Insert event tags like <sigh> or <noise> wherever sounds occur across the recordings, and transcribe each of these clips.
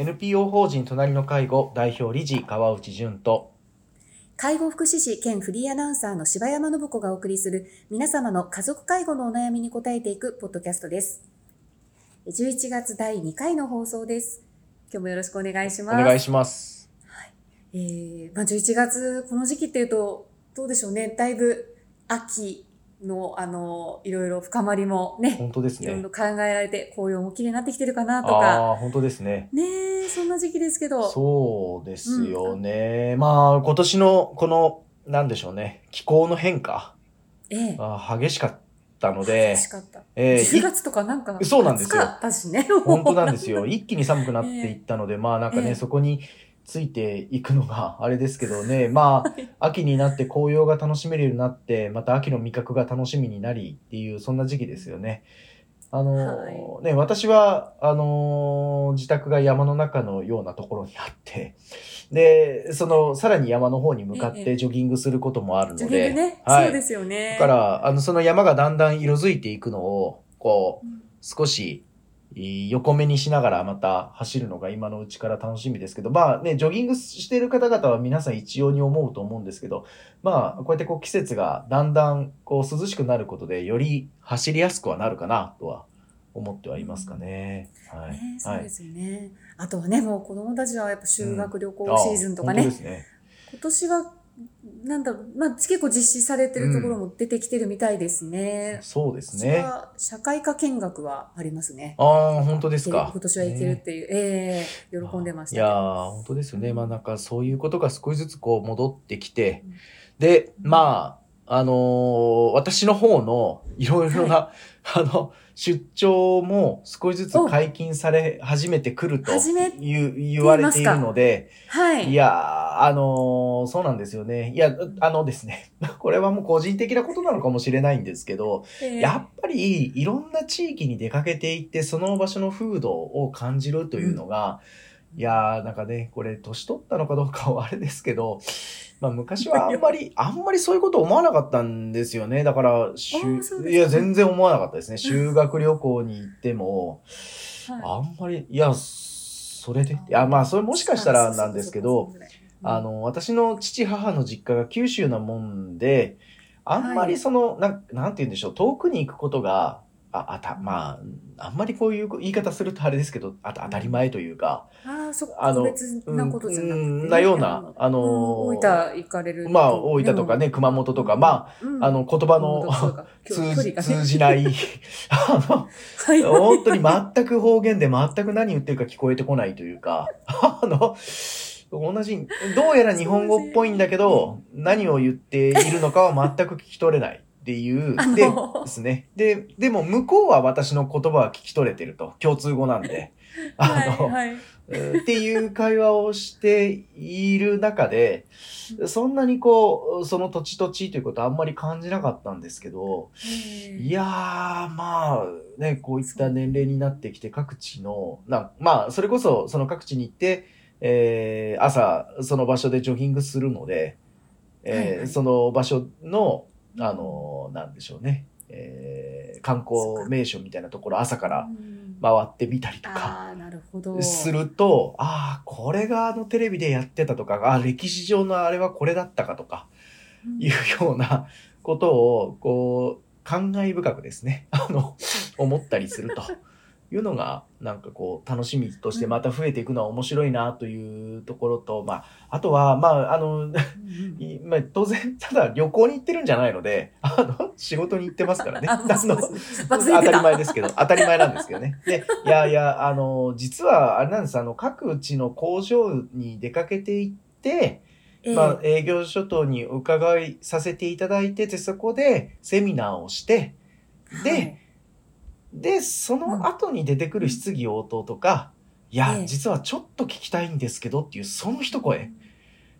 NPO 法人隣の介護代表理事川内淳と介護福祉士兼フリーアナウンサーの柴山信子がお送りする皆様の家族介護のお悩みに答えていくポッドキャストです。11月第2回の放送です。今日もよろしくお願いします。お願いします。えーまあ、11月、この時期っていうと、どうでしょうね。だいぶ秋の、あの、いろいろ深まりもね、本当ですね。いろいろ考えられて、紅葉も綺麗になってきてるかなとか。ああ、本当ですね。ねえ、そんな時期ですけど。そうですよね。まあ、今年のこの、なんでしょうね、気候の変化ええが激しかったので楽、しかった。えー10月とかなんか、そうなんですよ暑かったしね。本当なんですよ。一気に寒くなっていったので、<laughs> まあなんかね、ええそこについていくのが <laughs> あれですけどね、まあ、秋になって紅葉が楽しめるようになって、また秋の味覚が楽しみになりっていう、そんな時期ですよね。あのはい。ね、私は、あの自宅が山の中のようなところにあって、で、その、さらに山の方に向かっええ。てジョギングすることもあるので、ジョギングね、はい。そうですよね。だから、あの、その山がだんだん色づいていくのを、こう、うん。少し、横目にしながらまた走るのが今のうちから楽しみですけど、まあね、ジョギングしてる方々は皆さん一様に思うと思うんですけど、まあ、こうやってこう季節がだんだんこう涼しくなることで、より走りやすくはなるかなとは思ってはいますかね。はい。ね、そはい。うですよね。あとはね、もう子供たちはやっぱ修学旅行あシーズンとかね、本当ですね。今年は、なんだろう、まあ結構実施されてるところも出てきてるみたいですね。そうです私ね。は社会科見学はありますね。ああ、本当ですか。今年は行けるっていう、ええ喜んでました。いやー、本当ですよね。まあなんかそういうことが少しずつこう戻ってきてうん、で、まあ、あのー私の方のいろいろな、<laughs> あの、出張も少しずつ解禁され始めてくると始め言う言われているので、はい。いやー、あのーそうなんですよね。いや、あのですね、<laughs> これはもう個人的なことなのかもしれないんですけど、ええ。やっぱりいろんな地域に出かけていって、その場所の風土を感じるというのが、いやー、なんかね、これ年取ったのかどうかはあれですけど、まあ昔はあんまり、あんまりそういうこと思わなかったんですよね。だから、いや、全然思わなかったですね。修学旅行に行っても、はい。あんまり、いや、それで、いや、まあ、それもしかしたらなんですけど、、あ、の、私の父母の実家が九州なもんで、あんまりその、なん、なんて言うんでしょう、遠くに行くことが、あ、あた、まあ、あんまりこういう言い方するとあれですけど、あと当たり前というか、ああ、そこあの別なことじゃなくてね、うんなようなあのーうん大分行かれると。まあ、大分とかね、熊本とか、まうん。あ、あの、言葉の <laughs> 通通じない、<laughs> あの、はい。本当に全く方言で全く何言ってるか聞こえてこないというか、あの、同じ、どうやら日本語っぽいんだけど、何を言っているのかは全く聞き取れないっていう <laughs> でですね。で、でも向こうは私の言葉は聞き取れてると。共通語なんで。あの、はいはいえーっていう会話をしている中で、そんなにこう、その土地土地ということはあんまり感じなかったんですけど、いやー、まあ、ね、こういった年齢になってきて各地の、なまあ、それこそその各地に行って、えー朝、その場所でジョギングするので、えーはいはい。その場所の、あの、なんでしょうね、えー観光名所みたいなところ朝からうん。回ってみたりとか。すると、ああ、これがあのテレビでやってたとか、あー歴史上のあれはこれだったかとか、うん。いうようなことを、こう、感慨深くですね、あの、思ったりするというのが、なんかこう、楽しみとしてまた増えていくのは面白いなというところと、まあ、あとは、まあ、あの、まあ、当然、ただ旅行に行ってるんじゃないので、<laughs> あの、仕事に行ってますからね。<laughs> あ、の当た。たり前ですけど、当たり前なんですけどね。で、いやいや、あの、実はあれなんです、あの、各地の工場に出かけていって、ええ。まあ、営業所等にお伺いさせていただいてて、そこでセミナーをして、で、はいで、その後に出てくる質疑応答とか、いや、ええ。実はちょっと聞きたいんですけどっていう、その一声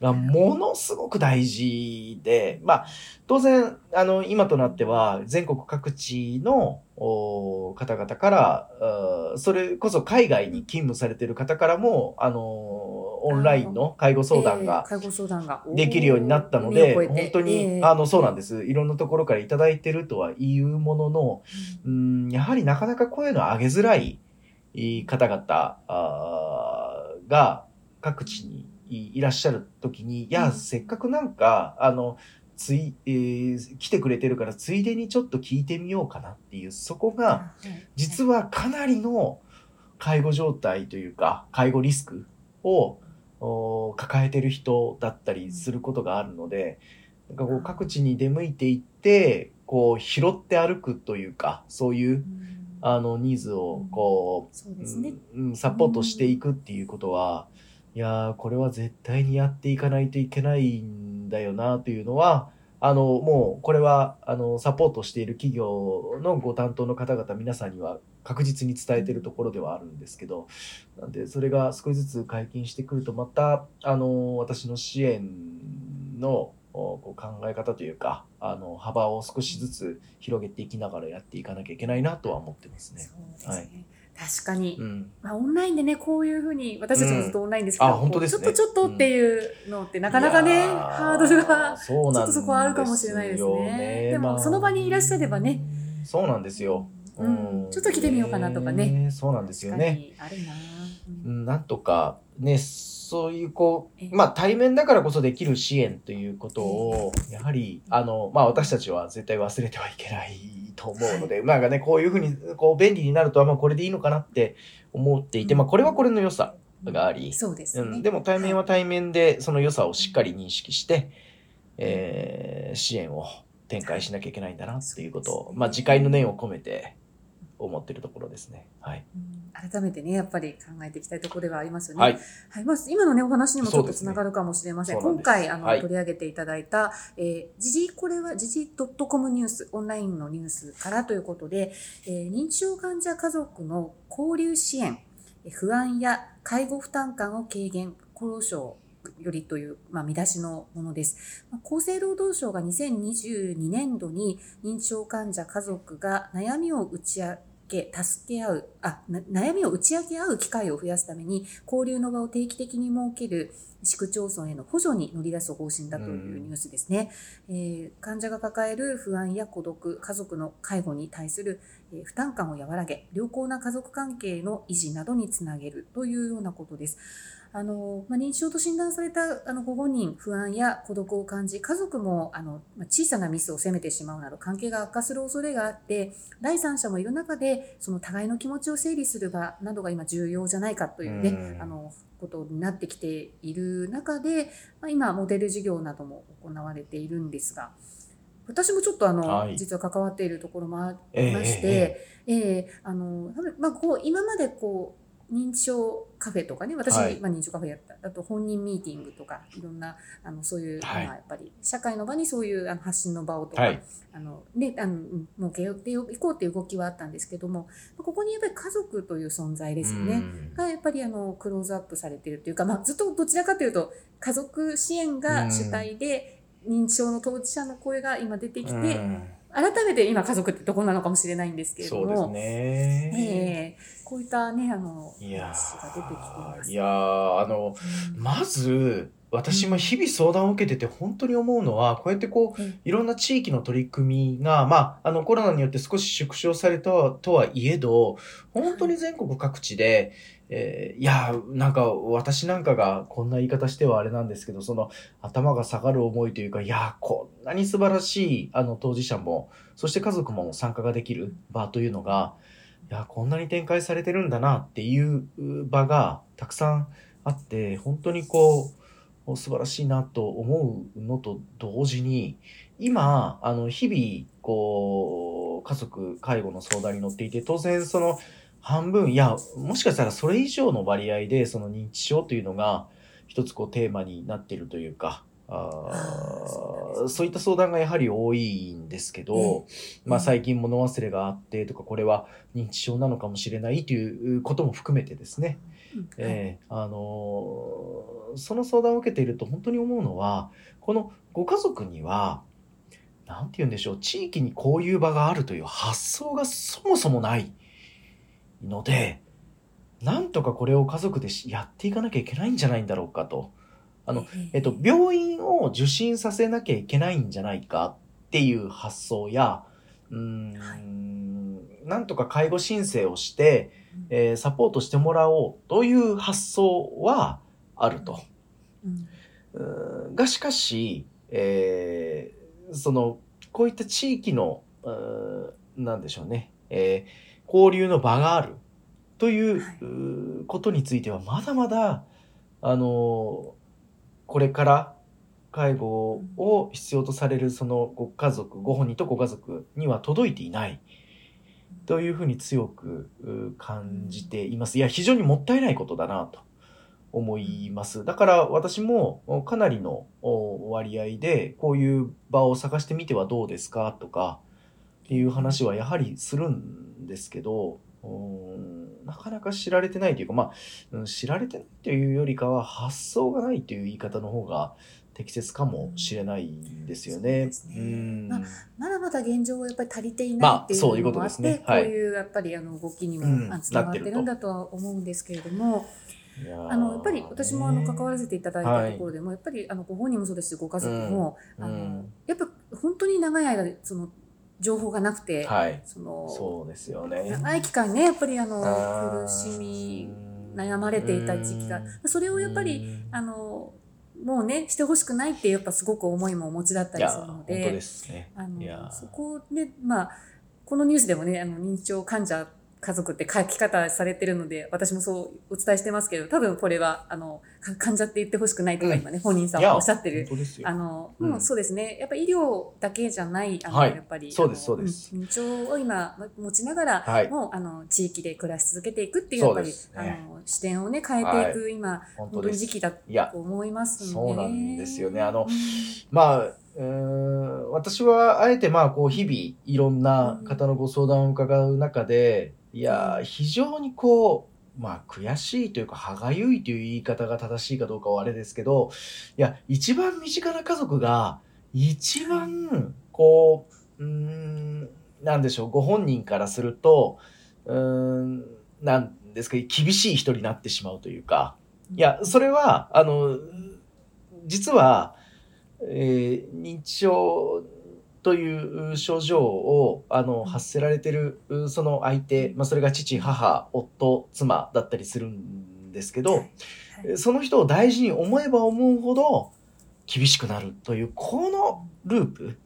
がものすごく大事で、まあ、当然、あの、今となっては、全国各地のお方々から、それこそ海外に勤務されている方からも、あの、オンラインの介護相談がええ介護相談が。できるようになったので、本当に、ええ。あの、そうなんです。いろんなところからいただいてるとは言うものの、うん、やはりなかなか声の上げづらいい方々あが各地にいらっしゃる時に、いや、うんせっかくなんか、あの、つい、えー来てくれてるから、ついでにちょっと聞いてみようかなっていう、そこが、実はかなりの介護状態というか、介護リスクをお抱えてる人だったりすることがあるので、なんかこう各地に出向いていって、こう拾って歩くというか、そういううん。あのニーズをこう、そうんうんサポートしていくっていうことは、いやーこれは絶対にやっていかないといけないんだよなというのは、あの、もうこれは、あの、サポートしている企業のご担当の方々皆さんには確実に伝えているところではあるんですけど、なんでそれが少しずつ解禁してくると、また、あの、私の支援のおこう考え方というか、あの、幅を少しずつ広げていきながらやっていかなきゃいけないなとは思ってますね。すね。はい確かに、うん。まあ、オンラインでね、こういうふうに、私たちもずっとオンラインですけど、うんね。ちょっとちょっとっていうのって、なかなかね、ハードルが、ちょっとそこはあるかもしれないですね。でもその場にいらっしゃればね。そうなんですよ。うん。ちょっと来てみようかなとかね。そうなんですよね。にあるな。ううんん。なんとか、ね、そういうこええ。う、まあ対面だからこそできる支援ということを、やはり、あの、まあ私たちは絶対忘れてはいけないと思うので、まあね、こういうふうに、こう便利になるとは、まあこれでいいのかなって思っていて、まあこれはこれの良さがあり、そうですね。うん、でも対面は対面でその良さをしっかり認識して、えー支援を展開しなきゃいけないんだなっていうことを、まあ自戒の念を込めて思ってるところですね。はい。うん改めてね、やっぱり考えていきたいところではありますよね。はい。はい、まず今のね、お話にもちょっとつながるかもしれません。そうなんです今回、あの、はい取り上げていただいた、えー、時事、これは時事 .com ニュース、オンラインのニュースからということで、えー認知症患者家族の交流支援、えー不安や介護負担感を軽減、厚労省よりという、まあ、見出しのものです。まあ厚生労働省が2022年度に認知症患者家族が悩みを打ち明け、助け合う、あ、悩みを打ち明け合う機会を増やすために、交流の場を定期的に設ける市区町村への補助に乗り出す方針だというニュースですね。えー患者が抱える不安や孤独、家族の介護に対する、え負担感を和らげ、良好な家族関係の維持などにつなげるというようなことです。あの、まあ、認知症と診断されたあのご本人、不安や孤独を感じ、家族もあの、まあ小さなミスを責めてしまうなど、関係が悪化する恐れがあって、第三者もいる中で、その互いの気持ちを整理する場などが今重要じゃないかというね、うん。あの、ことになってきている中で、まあ、今、モデル事業なども行われているんですが、私もちょっとあの、はい。実は関わっているところもあええりまして、ええあの、多分まあ、こう、今までこう、認知症カフェとかね、私、はい。まあ、認知症カフェやった、あと本人ミーティングとか、いろんな、あの、そういう、はい。まあ、やっぱり、社会の場にそういうあの発信の場をとか、はい。あの、で、あの、うん設けようっていこうっていう動きはあったんですけども、ここにやっぱり家族という存在ですよね。うん。がやっぱりあのクローズアップされているというか、まあ、ずっとどちらかというと家族支援が主体で認知症の当事者の声が今出てきて、うん改めて今家族ってどこなのかもしれないんですけれどそうですも、ね。ええ。こういったねあのいや話が出てきています。ーいやーあの、まず、私も日々相談を受けてて本当に思うのは、こうやってこう、うん。いろんな地域の取り組みが、まあ、あの、コロナによって少し縮小されたとはいえど、本当に全国各地で、えーいやー、なんか、私なんかがこんな言い方してはあれなんですけど、その、頭が下がる思いというか、いや、こんなに素晴らしい、あの、当事者も、そして家族も参加ができる場というのが、いや、こんなに展開されてるんだなっていう場がたくさんあって、本当にこう、素晴らしいなと思うのと同時に、今、あの、日々、こう、家族、介護の相談に乗っていて、当然その半分、いや、もしかしたらそれ以上の割合で、その認知症というのが、一つこうテーマになっているというか、あーあーそうね。そういった相談がやはり多いんですけど、まあええ最近物忘れがあってとか、これは認知症なのかもしれないということも含めてですね、うん。はいええあのーその相談を受けていると本当に思うのは、このご家族には、なんて言うんでしょう、地域にこういう場があるという発想がそもそもないので、なんとかこれを家族でしやっていかなきゃいけないんじゃないんだろうかと。あの、えっと、病院を受診させなきゃいけないんじゃないかっていう発想や、うーん、はい。なんとか介護申請をして、えーサポートしてもらおうという発想はあると。うん。うーがしかし、えーそのこういった地域のうーなんでしょうね、えー交流の場があるという,、ことについてはまだまだあのこれから介護を必要とされるそのご家族ご本人とご家族には届いていないというふうに強く感じています。いや非常にもったいないことだなと思います。だから私もおかなりのお割合でこういう場を探してみてはどうですかとかっていう話はやはりするんですけど、なかなか知られてないというか、まあ、うん知られてないというよりかは発想がないという言い方の方が適切かもしれないんですよね。まあまだまだ現状はやっぱり足りていまあないっていうのもあって、そういうことですね。はい。こういうやっぱりあの動きにもつながってるんだとは思うんですけれども、あのやっぱり私もあの関わらせていただいはいたところでも、やっぱりあのご本人もそうですしご家族も、あのうん。やっぱ本当に長い間その情報がなくて、はい。そのそうですよね。長い期間ねやっぱりあの苦しみ悩まれていた時期がうんそれをやっぱりうんあのもうねしてほしくないってやっぱすごく思いもお持ちだったりするのでですね。あのそこでまあこのニュースでもねあの認知症患者家族って書き方されてるので私もそうお伝えしてますけど多分これはあのか患者って言ってほしくないとかうん。今ね、本人さんはおっしゃってる。あの、うん。もうそうですね。やっぱ医療だけじゃない、あの、はい。やっぱり。そうですそうです。ん認知症を今持ちながら、はい。もう、あの、地域で暮らし続けていくっていう、やっぱり、ね。あの、視点をね、変えていく、今、本本当。に時期だと思いますので。そうなんですよね。あのうん。まあ、うーん私はあえてまあこう日々いろんな方のご相談を伺う中で、いやー非常にこうまあ悔しいというか歯がゆいという言い方が正しいかどうかはあれですけどいや一番身近な家族が一番こううーんなんでしょうご本人からするとうーんなんですか厳しい人になってしまうというかいやそれはあの実はえー認知症という症状をあの発せられてるうその相手、まあ、それが父母夫妻だったりするんですけど、その人を大事に思えば思うほど厳しくなるというこのループ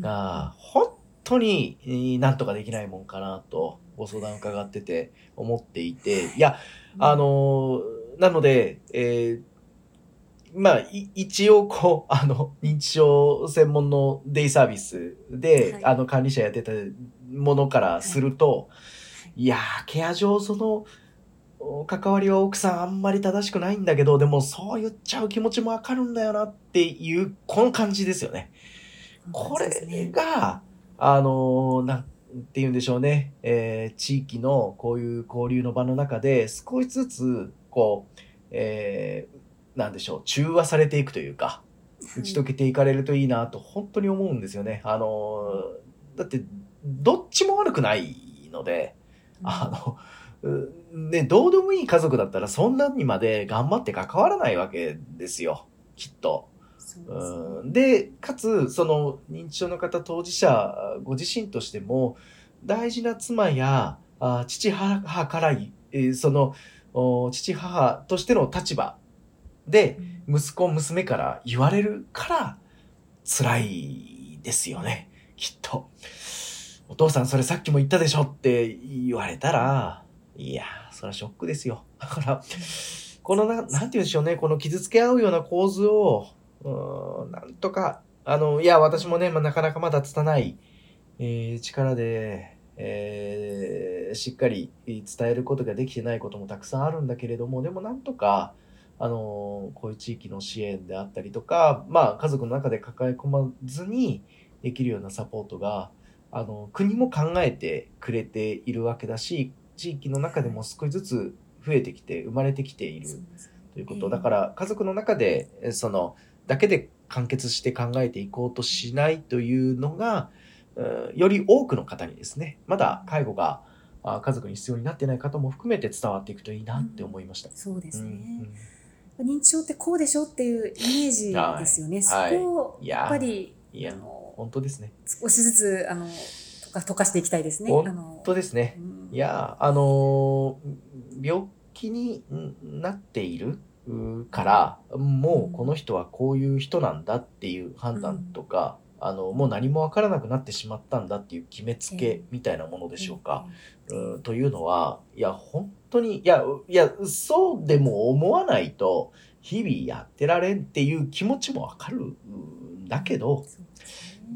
が本当にえーなんとかできないもんかなとご相談伺ってて思っていていやあ、のーなので、えーまあ、い一応、こう、<laughs> あの、認知症専門のデイサービスで、はい。あの、管理者やってたものからすると、い、やー、ケア上、その、お関わりは奥さんあんまり正しくないんだけど、でもそう言っちゃう気持ちもわかるんだよなっていう、この感じですよね。これが、あのーなんて言うんでしょうね、えー地域のこういう交流の場の中で少しずつ、こう、えーなんでしょう、中和されていくというか、打ち解けていかれるといいなと本当に思うんですよね。あのーだって、どっちも悪くないので、あの、うね、どうでもいい家族だったらそんなにまで頑張って関わらないわけですよ、きっと。そううん。で、かつ、その認知症の方当事者ご自身としても、大事な妻やあ父母からい、えーそのお父母としての立場で息子娘から言われるから辛いですよね、きっと。お父さんそれさっきも言ったでしょって言われたら、いや、それはショックですよ。だから、このな、なんて言うんでしょうね、この傷つけ合うような構図を、うーんなんとか、あの、いや、私もね、まあ、なかなかまだ拙い、えー力で、えーしっかり伝えることができてないこともたくさんあるんだけれども、でもなんとか、あの、こういう地域の支援であったりとか、まあ、家族の中で抱え込まずにできるようなサポートが、あの、国も考えてくれているわけだし、地域の中でも少しずつ増えてきて、生まれてきているということ。ええだから家族の中で、えその、だけで完結して考えていこうとしないというのが、うんより多くの方にですね、まだ介護があ家族に必要になっていない方も含めて伝わっていくといいなって思いました。そうですうね。ん認知症ってこうでしょっていうイメージですよね。そはいこをいややっぱり、いやあの本当ですね。少しずつあのとか溶かしていきたいですね。本当ですね。うんいや、あのー病気にんなっているうから、もうこの人はこういう人なんだっていう判断とか、あの、もう何もわからなくなってしまったんだっていう決めつけみたいなものでしょうか。うんというのは、いや、本当に、いや、ういや、そうでも思わないと、日々やってられんっていう気持ちもわかるんだけど、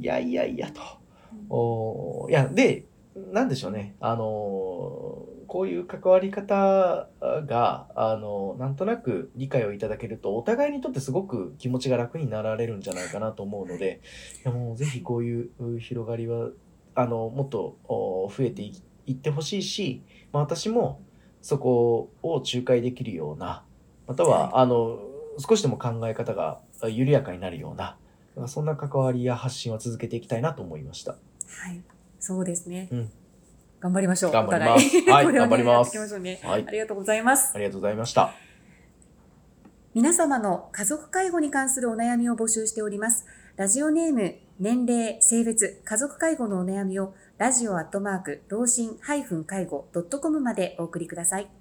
いやいやいやと。うんおいや、で、なんでしょうね。あの、こういう関わり方が、あの、なんとなく理解をいただけると、お互いにとってすごく気持ちが楽になられるんじゃないかなと思うので、いやもうぜひこういうう広がりは、あの、もっとお増えていいってほしいし、まあ、私もそこを仲介できるような、または、はあの、少しでも考え方があ緩やかになるような、そんな関わりや発信は続けていきたいなと思いました。はい。そうですね。うん頑張りましょう。頑張りますはい <laughs> ね頑張りますまね。はいあ。りがとうございます。ありがとうございました。皆様の家族介護に関するお悩みを募集しております。ラジオネーム、年齢、性別、家族介護のお悩みをラジオアットマーク、老人介護 .com までお送りください。